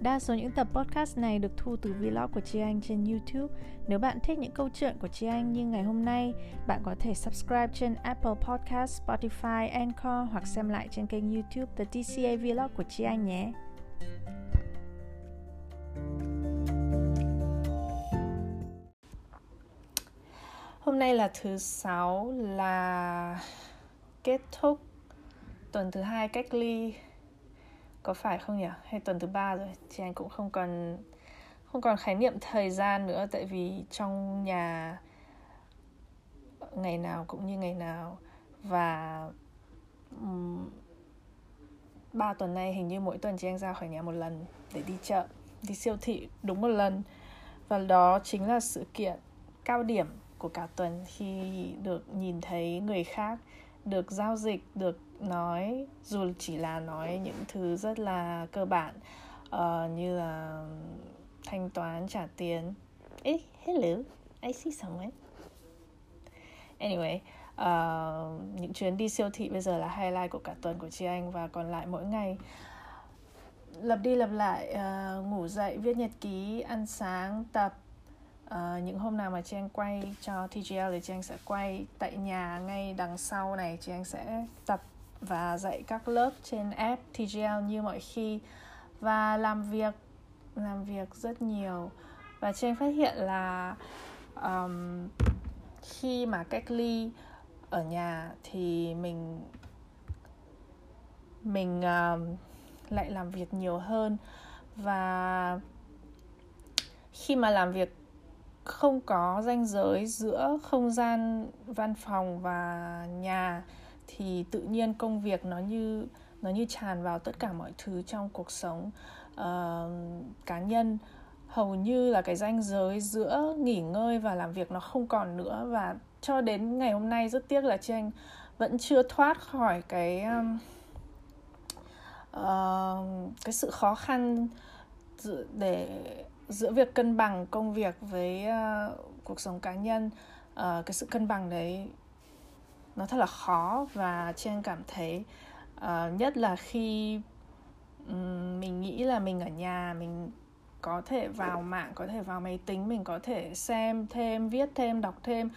Đa số những tập podcast này được thu từ vlog của Chi Anh trên YouTube. Nếu bạn thích những câu chuyện của Chi Anh như ngày hôm nay, bạn có thể subscribe trên Apple Podcast, Spotify, Anchor hoặc xem lại trên kênh YouTube The TCA Vlog của Chi Anh nhé. Hôm nay là thứ sáu là kết thúc tuần thứ hai cách ly có phải không nhỉ? Hay tuần thứ ba rồi, thì anh cũng không còn không còn khái niệm thời gian nữa, tại vì trong nhà ngày nào cũng như ngày nào. Và ba tuần nay hình như mỗi tuần chị anh ra khỏi nhà một lần để đi chợ, đi siêu thị đúng một lần. Và đó chính là sự kiện cao điểm của cả tuần khi được nhìn thấy người khác được giao dịch được nói dù chỉ là nói những thứ rất là cơ bản uh, như là thanh toán trả tiền. Ê, hello I see someone. Anyway uh, những chuyến đi siêu thị bây giờ là highlight của cả tuần của chị anh và còn lại mỗi ngày. Lặp đi lặp lại uh, ngủ dậy viết nhật ký ăn sáng tập uh, những hôm nào mà chị anh quay cho TGL thì chị anh sẽ quay tại nhà ngay đằng sau này. Chị anh sẽ tập và dạy các lớp trên app TGL như mọi khi. Và làm việc làm việc rất nhiều. Và chị anh phát hiện là um, khi mà cách ly ở nhà thì mình mình um, lại làm việc nhiều hơn. Và khi mà làm việc không có ranh giới giữa không gian văn phòng và nhà thì tự nhiên công việc nó như nó như tràn vào tất cả mọi thứ trong cuộc sống uh, cá nhân. Hầu như là cái ranh giới giữa nghỉ ngơi và làm việc nó không còn nữa và cho đến ngày hôm nay rất tiếc là chị vẫn chưa thoát khỏi cái um, uh, cái sự khó khăn để giữa việc cân bằng công việc với uh, cuộc sống cá nhân uh, cái sự cân bằng đấy nó thật là khó và trang cảm thấy uh, nhất là khi um, mình nghĩ là mình ở nhà mình có thể vào mạng có thể vào máy tính mình có thể xem thêm viết thêm đọc thêm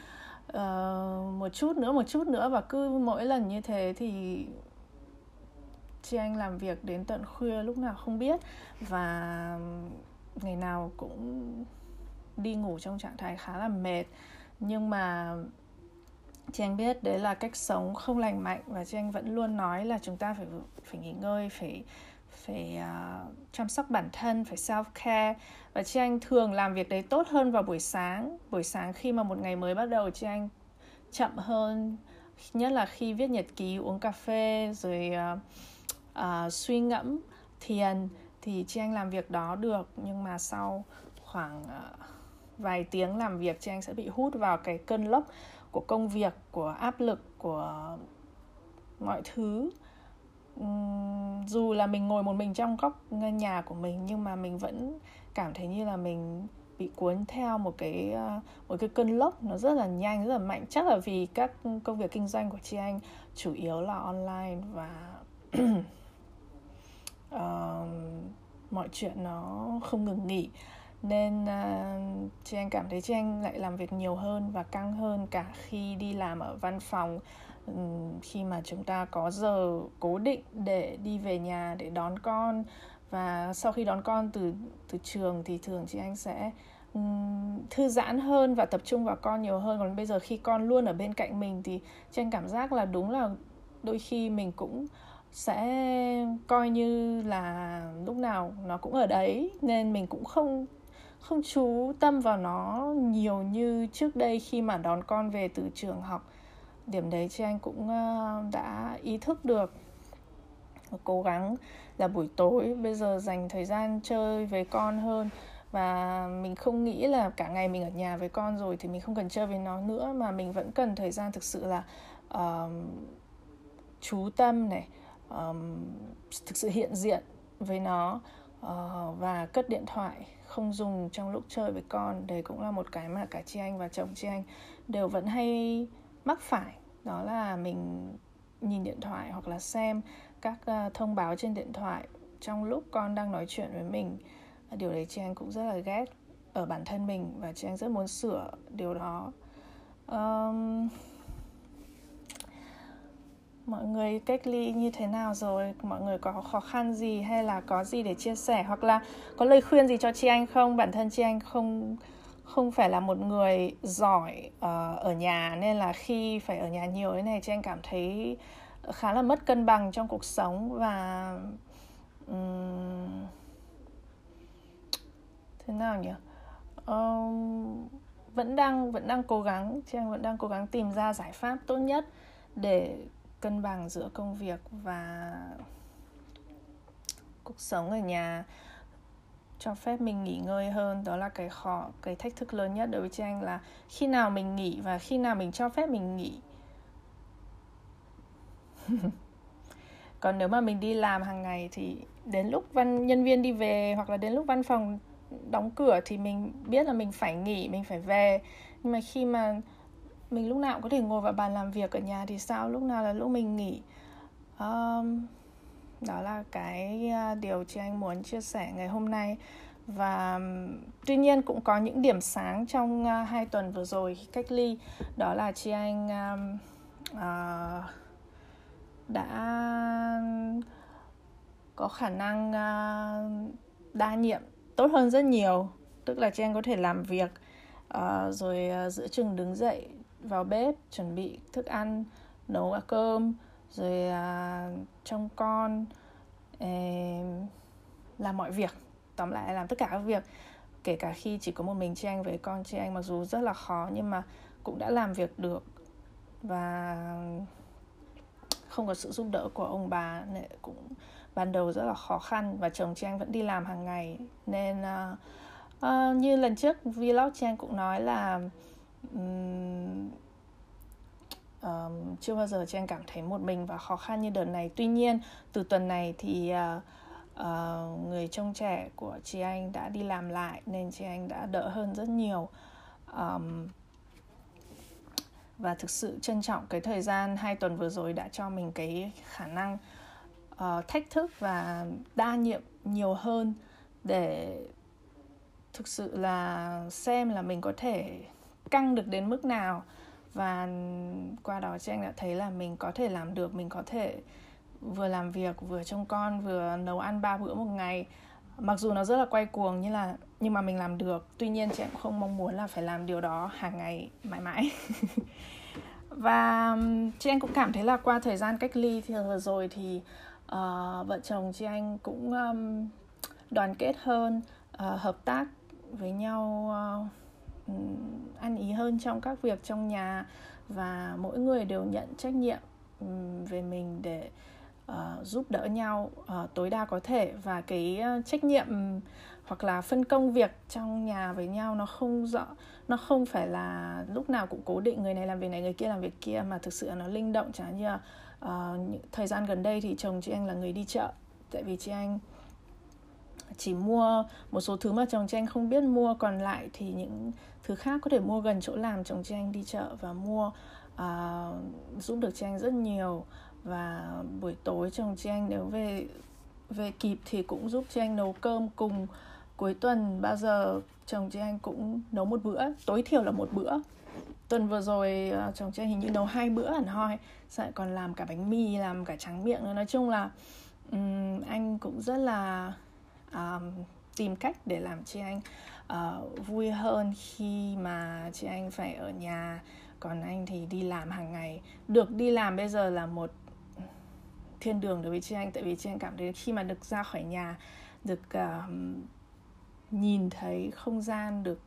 uh, một chút nữa một chút nữa và cứ mỗi lần như thế thì chị anh làm việc đến tận khuya lúc nào không biết và ngày nào cũng đi ngủ trong trạng thái khá là mệt. Nhưng mà chị anh biết đấy là cách sống không lành mạnh và chị anh vẫn luôn nói là chúng ta phải phải nghỉ ngơi phải phải uh, chăm sóc bản thân phải self care và chị anh thường làm việc đấy tốt hơn vào buổi sáng. Buổi sáng khi mà một ngày mới bắt đầu chị anh chậm hơn nhất là khi viết nhật ký uống cà phê rồi uh, uh, suy ngẫm thiền thì chị anh làm việc đó được, nhưng mà sau khoảng ờ, vài tiếng làm việc chị anh sẽ bị hút vào cái cơn lốc của công việc, của áp lực, của mọi thứ. Dù là mình ngồi một mình trong góc nhà của mình, nhưng mà mình vẫn cảm thấy như là mình bị cuốn theo một cái ờ, một cái cơn lốc nó rất là nhanh, rất là mạnh. Chắc là vì các công việc kinh doanh của chị anh chủ yếu là online và uh, mọi chuyện nó không ngừng nghỉ. Nên uh, chị anh cảm thấy chị anh lại làm việc nhiều hơn và căng hơn cả khi đi làm ở văn phòng. Um, khi mà chúng ta có giờ cố định để đi về nhà để đón con. Và sau khi đón con từ từ trường thì thường chị anh sẽ um, thư giãn hơn và tập trung vào con nhiều hơn. Còn bây giờ khi con luôn ở bên cạnh mình thì chị anh cảm giác là đúng là đôi khi mình cũng sẽ coi như là lúc nào nó cũng ở đấy nên mình cũng không không chú tâm vào nó nhiều như trước đây khi mà đón con về từ trường học. Điểm đấy chị anh cũng ờ, đã ý thức được. Cố gắng là buổi tối bây giờ dành thời gian chơi với con hơn và mình không nghĩ là cả ngày mình ở nhà với con rồi thì mình không cần chơi với nó nữa mà mình vẫn cần thời gian thực sự là uh, chú tâm này um, thực sự hiện diện với nó uh, và cất điện thoại không dùng trong lúc chơi với con đấy cũng là một cái mà cả chị anh và chồng chị anh đều vẫn hay mắc phải. Đó là mình nhìn điện thoại hoặc là xem các uh, thông báo trên điện thoại trong lúc con đang nói chuyện với mình. Ờ, điều đấy chị anh cũng rất là ghét ở bản thân mình và chị anh rất muốn sửa điều đó. Um, mọi người cách ly như thế nào rồi? Mọi người có khó khăn gì hay là có gì để chia sẻ? Hoặc là có lời khuyên gì cho chị anh không? Bản thân chị anh không không phải là một người giỏi uh, ở nhà nên là khi phải ở nhà nhiều thế này chị anh cảm thấy khá là mất cân bằng trong cuộc sống và um, thế nào nhỉ? Um, vẫn đang vẫn đang cố gắng chị anh vẫn đang cố gắng tìm ra giải pháp tốt nhất để cân bằng giữa công việc và cuộc sống ở nhà, cho phép mình nghỉ ngơi hơn. Đó là cái khó, cái thách thức lớn nhất đối với chị anh là khi nào mình nghỉ và khi nào mình cho phép mình nghỉ. Còn nếu mà mình đi làm hàng ngày thì đến lúc văn, nhân viên đi về hoặc là đến lúc văn phòng đóng cửa thì mình biết là mình phải nghỉ, mình phải về. Nhưng mà khi mà mình lúc nào cũng có thể ngồi vào bàn làm việc ở nhà thì sao? Lúc nào là lúc mình nghỉ? Um, đó là cái à, điều chị anh muốn chia sẻ ngày hôm nay. Và tuy nhiên cũng có những điểm sáng trong uh, hai tuần vừa rồi khi cách ly. Đó là chị anh um, uh, đã có khả năng uh, đa nhiệm tốt hơn rất nhiều. Tức là chị anh có thể làm việc uh, rồi uh, giữa chừng đứng dậy vào bếp chuẩn bị thức ăn nấu cơm rồi à, trông con eh, làm mọi việc. Tóm lại làm tất cả các việc. Kể cả khi chỉ có một mình chị anh với con chị anh mặc dù rất là khó nhưng mà cũng đã làm việc được. Và không có sự giúp đỡ của ông bà nên cũng ban đầu rất là khó khăn và chồng chị anh vẫn đi làm hàng ngày. Nên uh, uh, như lần trước vlog chị anh cũng nói là um, um, chưa bao giờ chị anh cảm thấy một mình và khó khăn như đợt này. Tuy nhiên từ tuần này thì uh, uh, người trông trẻ của chị anh đã đi làm lại nên chị anh đã đỡ hơn rất nhiều. Um, và thực sự trân trọng cái thời gian hai tuần vừa rồi đã cho mình cái khả năng uh, thách thức và đa nhiệm nhiều hơn để thực sự là xem là mình có thể căng được đến mức nào. Và qua đó chị anh đã thấy là mình có thể làm được mình có thể vừa làm việc vừa trông con vừa nấu ăn ba bữa một ngày. Mặc dù nó rất là quay cuồng như là nhưng mà mình làm được. Tuy nhiên chị cũng không mong muốn là phải làm điều đó hàng ngày mãi mãi. Và chị anh cũng cảm thấy là qua thời gian cách ly thì vừa rồi thì uh, vợ chồng chị anh cũng um, đoàn kết hơn uh, hợp tác với nhau uh, ăn ý hơn trong các việc trong nhà và mỗi người đều nhận trách nhiệm về mình để uh, giúp đỡ nhau uh, tối đa có thể. Và cái ờ, trách nhiệm hoặc là phân công việc trong nhà với nhau nó không rõ nó không phải là lúc nào cũng cố định người này làm việc này người kia làm việc kia mà thực sự nó linh động. Chẳng như uh, thời gian gần đây thì chồng chị anh là người đi chợ. Tại vì chị anh chỉ mua một số thứ mà chồng chị anh không biết mua còn lại thì những thứ khác có thể mua gần chỗ làm chồng chị anh đi chợ và mua uh, giúp được chị anh rất nhiều. Và buổi tối chồng chị anh nếu về về kịp thì cũng giúp chị anh nấu cơm cùng. Cuối tuần bao giờ chồng chị anh cũng nấu một bữa tối thiểu là một bữa. Tuần vừa rồi uh, chồng chị anh hình như nấu hai bữa hẳn hoi lại còn làm cả bánh mì làm cả tráng miệng. Nữa nói chung là um, anh cũng rất là um, tìm cách để làm chị anh uh, vui hơn khi mà chị anh phải ở nhà. Còn anh thì đi làm hàng ngày. Được đi làm bây giờ là một thiên đường đối với chị anh tại vì chị anh cảm thấy khi mà được ra khỏi nhà được uh, nhìn thấy không gian được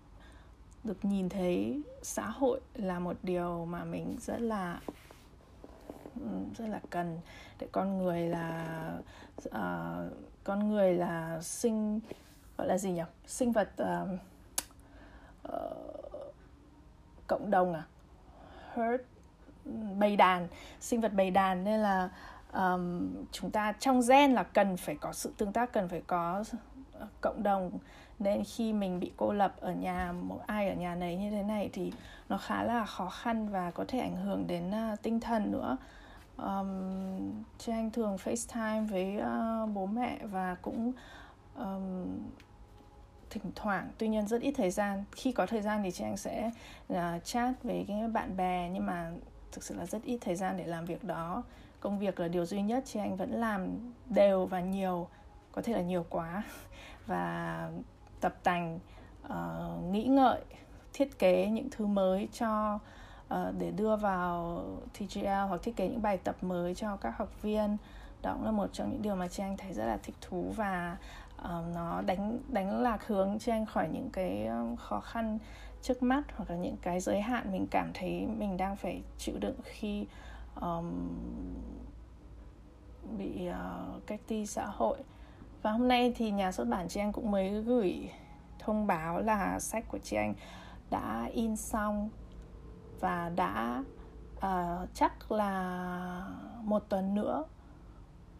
được nhìn thấy xã hội là một điều mà mình rất là ừ, rất là cần. Để con người là uh, con người là sinh gọi là gì nhỉ? Sinh vật uh, uh, cộng đồng à? Herd bầy đàn sinh vật bầy đàn. Nên là um, chúng ta trong gen là cần phải có sự tương tác cần phải có cộng đồng. Nên khi mình bị cô lập ở nhà một ai ở nhà này như thế này thì nó khá là khó khăn và có thể ảnh hưởng đến uh, tinh thần nữa um, chị anh thường FaceTime với uh, bố mẹ và cũng um, thỉnh thoảng. Tuy nhiên rất ít thời gian. Khi có thời gian thì chị anh sẽ uh, chat với cái bạn bè nhưng mà thực sự là rất ít thời gian để làm việc đó. Công việc là điều duy nhất chị anh vẫn làm đều và nhiều có thể là nhiều quá. Và tập tành uh, nghĩ ngợi thiết kế những thứ mới cho uh, Ờ, để đưa vào TGL hoặc thiết kế những bài tập mới cho các học viên. Đó cũng là một trong những điều mà chị anh thấy rất là thích thú và uh, nó đánh đánh lạc hướng chị anh khỏi những cái ờ, khó khăn trước mắt hoặc là những cái giới hạn mình cảm thấy mình đang phải chịu đựng khi um, bị uh, cách ly xã hội. Và hôm nay thì nhà xuất bản chị anh cũng mới gửi thông báo là sách của chị anh đã in xong và đã uh, chắc là một tuần nữa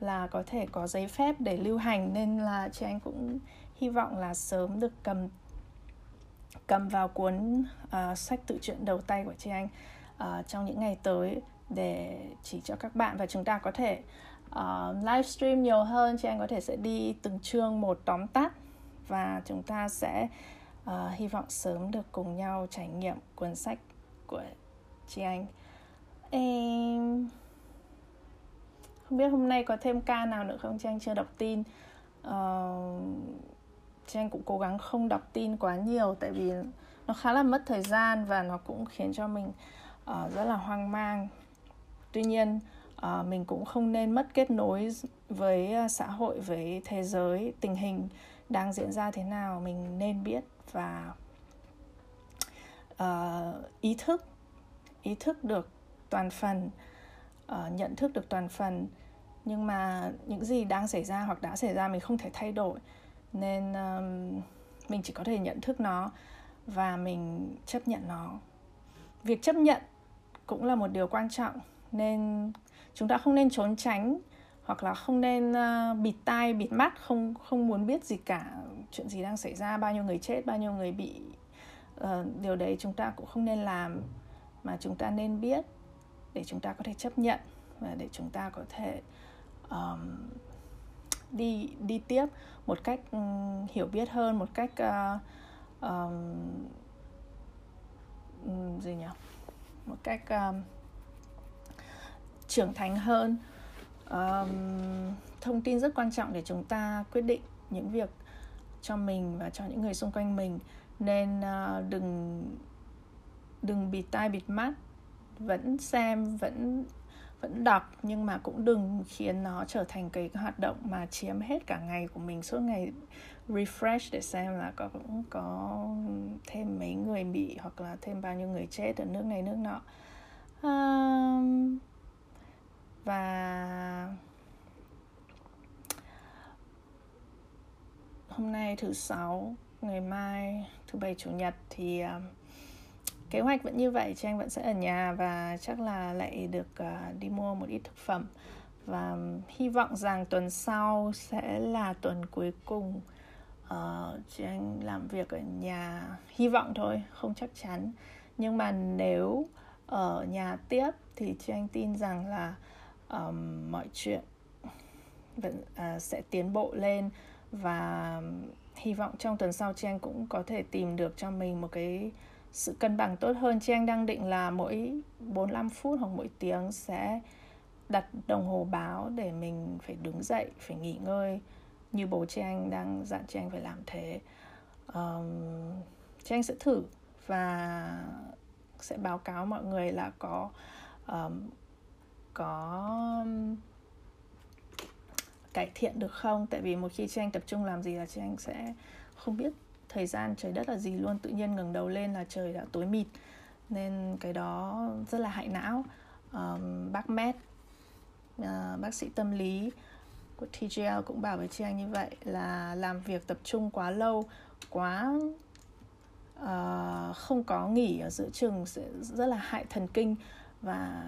là có thể có giấy phép để lưu hành nên là chị anh cũng hy vọng là sớm được cầm cầm vào cuốn uh, sách tự truyện đầu tay của chị anh uh, trong những ngày tới để chỉ cho các bạn. Và chúng ta có thể uh, livestream nhiều hơn chị anh có thể sẽ đi từng chương một tóm tắt. Và chúng ta sẽ uh, hy vọng sớm được cùng nhau trải nghiệm cuốn sách của chị anh em không biết hôm nay có thêm ca nào nữa không? Chị anh chưa đọc tin. Uh, chị anh cũng cố gắng không đọc tin quá nhiều tại vì nó khá là mất thời gian và nó cũng khiến cho mình uh, rất là hoang mang. Tuy nhiên uh, mình cũng không nên mất kết nối với xã hội với thế giới tình hình đang diễn ra thế nào mình nên biết và uh, ý thức ý thức được toàn phần uh, nhận thức được toàn phần. Nhưng mà những gì đang xảy ra hoặc đã xảy ra mình không thể thay đổi. Nên um, mình chỉ có thể nhận thức nó và mình chấp nhận nó. Việc chấp nhận cũng là một điều quan trọng. Nên chúng ta không nên trốn tránh hoặc là không nên uh, bịt tai bịt mắt không không muốn biết gì cả chuyện gì đang xảy ra bao nhiêu người chết bao nhiêu người bị uh, điều đấy chúng ta cũng không nên làm mà chúng ta nên biết để chúng ta có thể chấp nhận và để chúng ta có thể um, đi đi tiếp một cách um, hiểu biết hơn một cách uh, um, gì nhỉ? Một cách um, trưởng thành hơn. Um, thông tin rất quan trọng để chúng ta quyết định những việc cho mình và cho những người xung quanh mình nên uh, đừng đừng bịt tai bịt mắt. Vẫn xem vẫn vẫn đọc nhưng mà cũng đừng khiến nó trở thành cái hoạt động mà chiếm hết cả ngày của mình. Suốt ngày refresh để xem là có cũng có thêm mấy người bị hoặc là thêm bao nhiêu người chết ở nước này nước nọ. Um, và hôm nay thứ sáu ngày mai thứ bảy chủ nhật thì uh, kế hoạch vẫn như vậy chị anh vẫn sẽ ở nhà và chắc là lại được uh, đi mua một ít thực phẩm. Và hy vọng rằng tuần sau sẽ là tuần cuối cùng uh, chị anh làm việc ở nhà. Hy vọng thôi không chắc chắn. Nhưng mà nếu ở nhà tiếp thì chị anh tin rằng là um, mọi chuyện vẫn uh, sẽ tiến bộ lên. Và hy vọng trong tuần sau trang cũng có thể tìm được cho mình một cái sự cân bằng tốt hơn. Trang đang định là mỗi 45 phút hoặc mỗi tiếng sẽ đặt đồng hồ báo để mình phải đứng dậy phải nghỉ ngơi. Như bố trang đang dặn trang phải làm thế. Um, Trang sẽ thử và sẽ báo cáo mọi người là có um, có cải thiện được không? Tại vì một khi chị anh tập trung làm gì là chị anh sẽ không biết thời gian trời đất là gì luôn. Tự nhiên ngẩng đầu lên là trời đã tối mịt. Nên cái đó rất là hại não. Um, bác med uh, ờ, bác sĩ tâm lý của TGL cũng bảo với chị anh như vậy là làm việc tập trung quá lâu quá uh, không có nghỉ ở giữa chừng sẽ rất là hại thần kinh và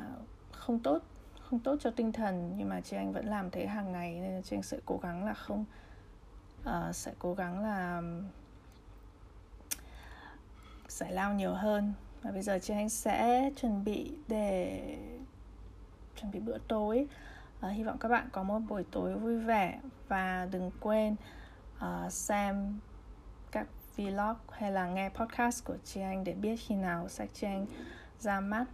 không tốt không tốt cho tinh thần nhưng mà chị anh vẫn làm thế hàng ngày nên là chị anh sẽ cố gắng là không uh, sẽ cố gắng là giải lao nhiều hơn. Và bây giờ chị anh sẽ chuẩn bị để chuẩn bị bữa tối. Uh, hy vọng các bạn có một buổi tối vui vẻ và đừng quên uh, xem các vlog hay là nghe podcast của chị anh để biết khi nào sách chị anh ra mắt.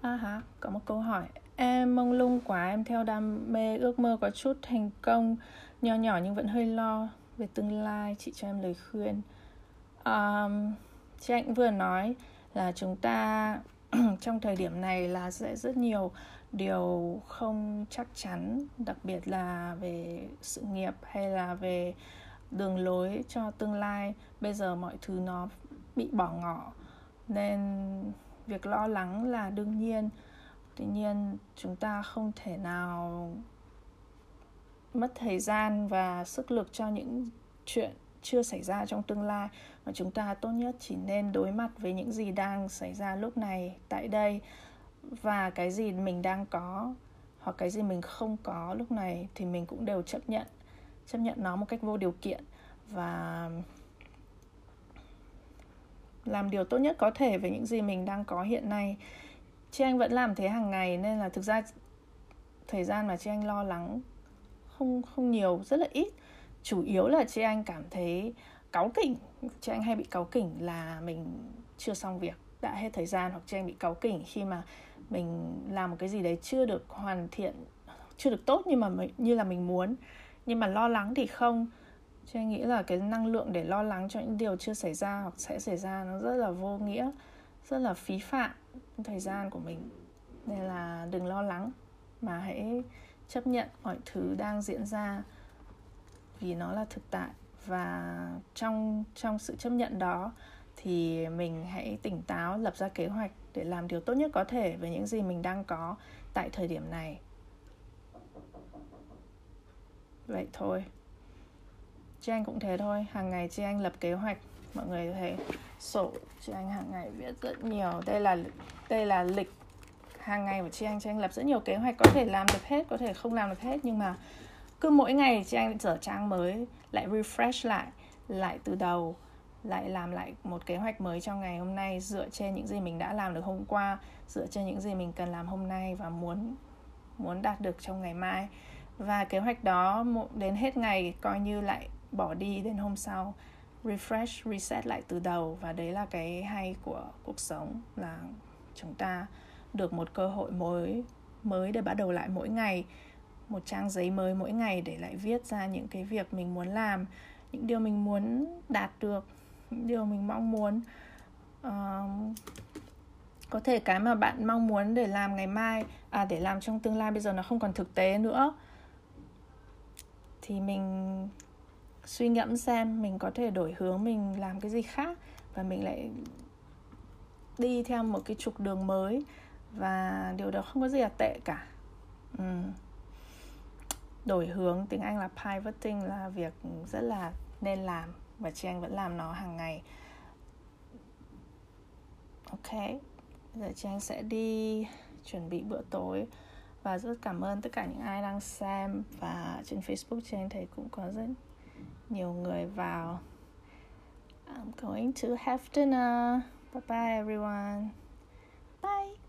À hả có một câu hỏi em mông lung quá em theo đam mê ước mơ có chút thành công nhỏ nhỏ nhưng vẫn hơi lo về tương lai chị cho em lời khuyên. Um, chị anh vừa nói là chúng ta trong thời điểm này là sẽ rất nhiều điều không chắc chắn đặc biệt là về sự nghiệp hay là về đường lối cho tương lai. Bây giờ mọi thứ nó bị bỏ ngỏ nên việc lo lắng là đương nhiên tuy nhiên, chúng ta không thể nào mất thời gian và sức lực cho những chuyện chưa xảy ra trong tương lai. Mà chúng ta tốt nhất chỉ nên đối mặt với những gì đang xảy ra lúc này, tại đây, và cái gì mình đang có hoặc cái gì mình không có lúc này thì mình cũng đều chấp nhận. Chấp nhận nó một cách vô điều kiện và làm điều tốt nhất có thể với những gì mình đang có hiện nay chị anh vẫn làm thế hàng ngày nên là thực ra thời gian mà chị anh lo lắng không không nhiều, rất là ít. Chủ yếu là chị anh cảm thấy cáu kỉnh. Chị anh hay bị cáu kỉnh là mình chưa xong việc. Đã hết thời gian hoặc chị anh bị cáu kỉnh khi mà mình làm một cái gì đấy chưa được hoàn thiện, chưa được tốt nhưng mà như là mình muốn. Nhưng mà lo lắng thì không. Cho anh nghĩ là cái năng lượng để lo lắng cho những điều chưa xảy ra hoặc sẽ xảy ra nó rất là vô nghĩa, rất là phí phạm thời gian của mình. Nên là đừng lo lắng mà hãy chấp nhận mọi thứ đang diễn ra vì nó là thực tại. Và trong trong sự chấp nhận đó thì mình hãy tỉnh táo, lập ra kế hoạch để làm điều tốt nhất có thể với những gì mình đang có tại thời điểm này. Vậy thôi. Chị anh cũng thế thôi. Hàng ngày chị anh lập kế hoạch mọi người thấy sổ chị anh hàng ngày viết rất nhiều. Đây là đây là lịch hàng ngày của chị anh. Chị anh lập rất nhiều kế hoạch, có thể làm được hết, có thể không làm được hết. Nhưng mà cứ mỗi ngày chị anh dở trang mới lại refresh lại lại từ đầu, lại làm lại một kế hoạch mới cho ngày hôm nay, dựa trên những gì mình đã làm được hôm qua, dựa trên những gì mình cần làm hôm nay và muốn muốn đạt được trong ngày mai. Và kế hoạch đó đến hết ngày coi như lại bỏ đi đến hôm sau refresh reset lại từ đầu. Và đấy là cái hay của cuộc sống là chúng ta được một cơ hội mới mới để bắt đầu lại mỗi ngày. Một trang giấy mới mỗi ngày để lại viết ra những cái việc mình muốn làm những điều mình muốn đạt được những điều mình mong muốn. Uh, có thể cái mà bạn mong muốn để làm ngày mai à để làm trong tương lai bây giờ nó không còn thực tế nữa thì mình suy ngẫm xem mình có thể đổi hướng, mình làm cái gì khác và mình lại đi theo một cái trục đường mới. Và điều đó không có gì là tệ cả. Ừ. đổi hướng, tiếng anh là pivoting, là việc rất là nên làm và chị anh vẫn làm nó hàng ngày. Ok, bây giờ chị anh sẽ đi chuẩn bị bữa tối và rất cảm ơn tất cả những ai đang xem và trên facebook chị anh thấy cũng có rất nhiều người vào. I'm going to have dinner bye bye everyone. Bye.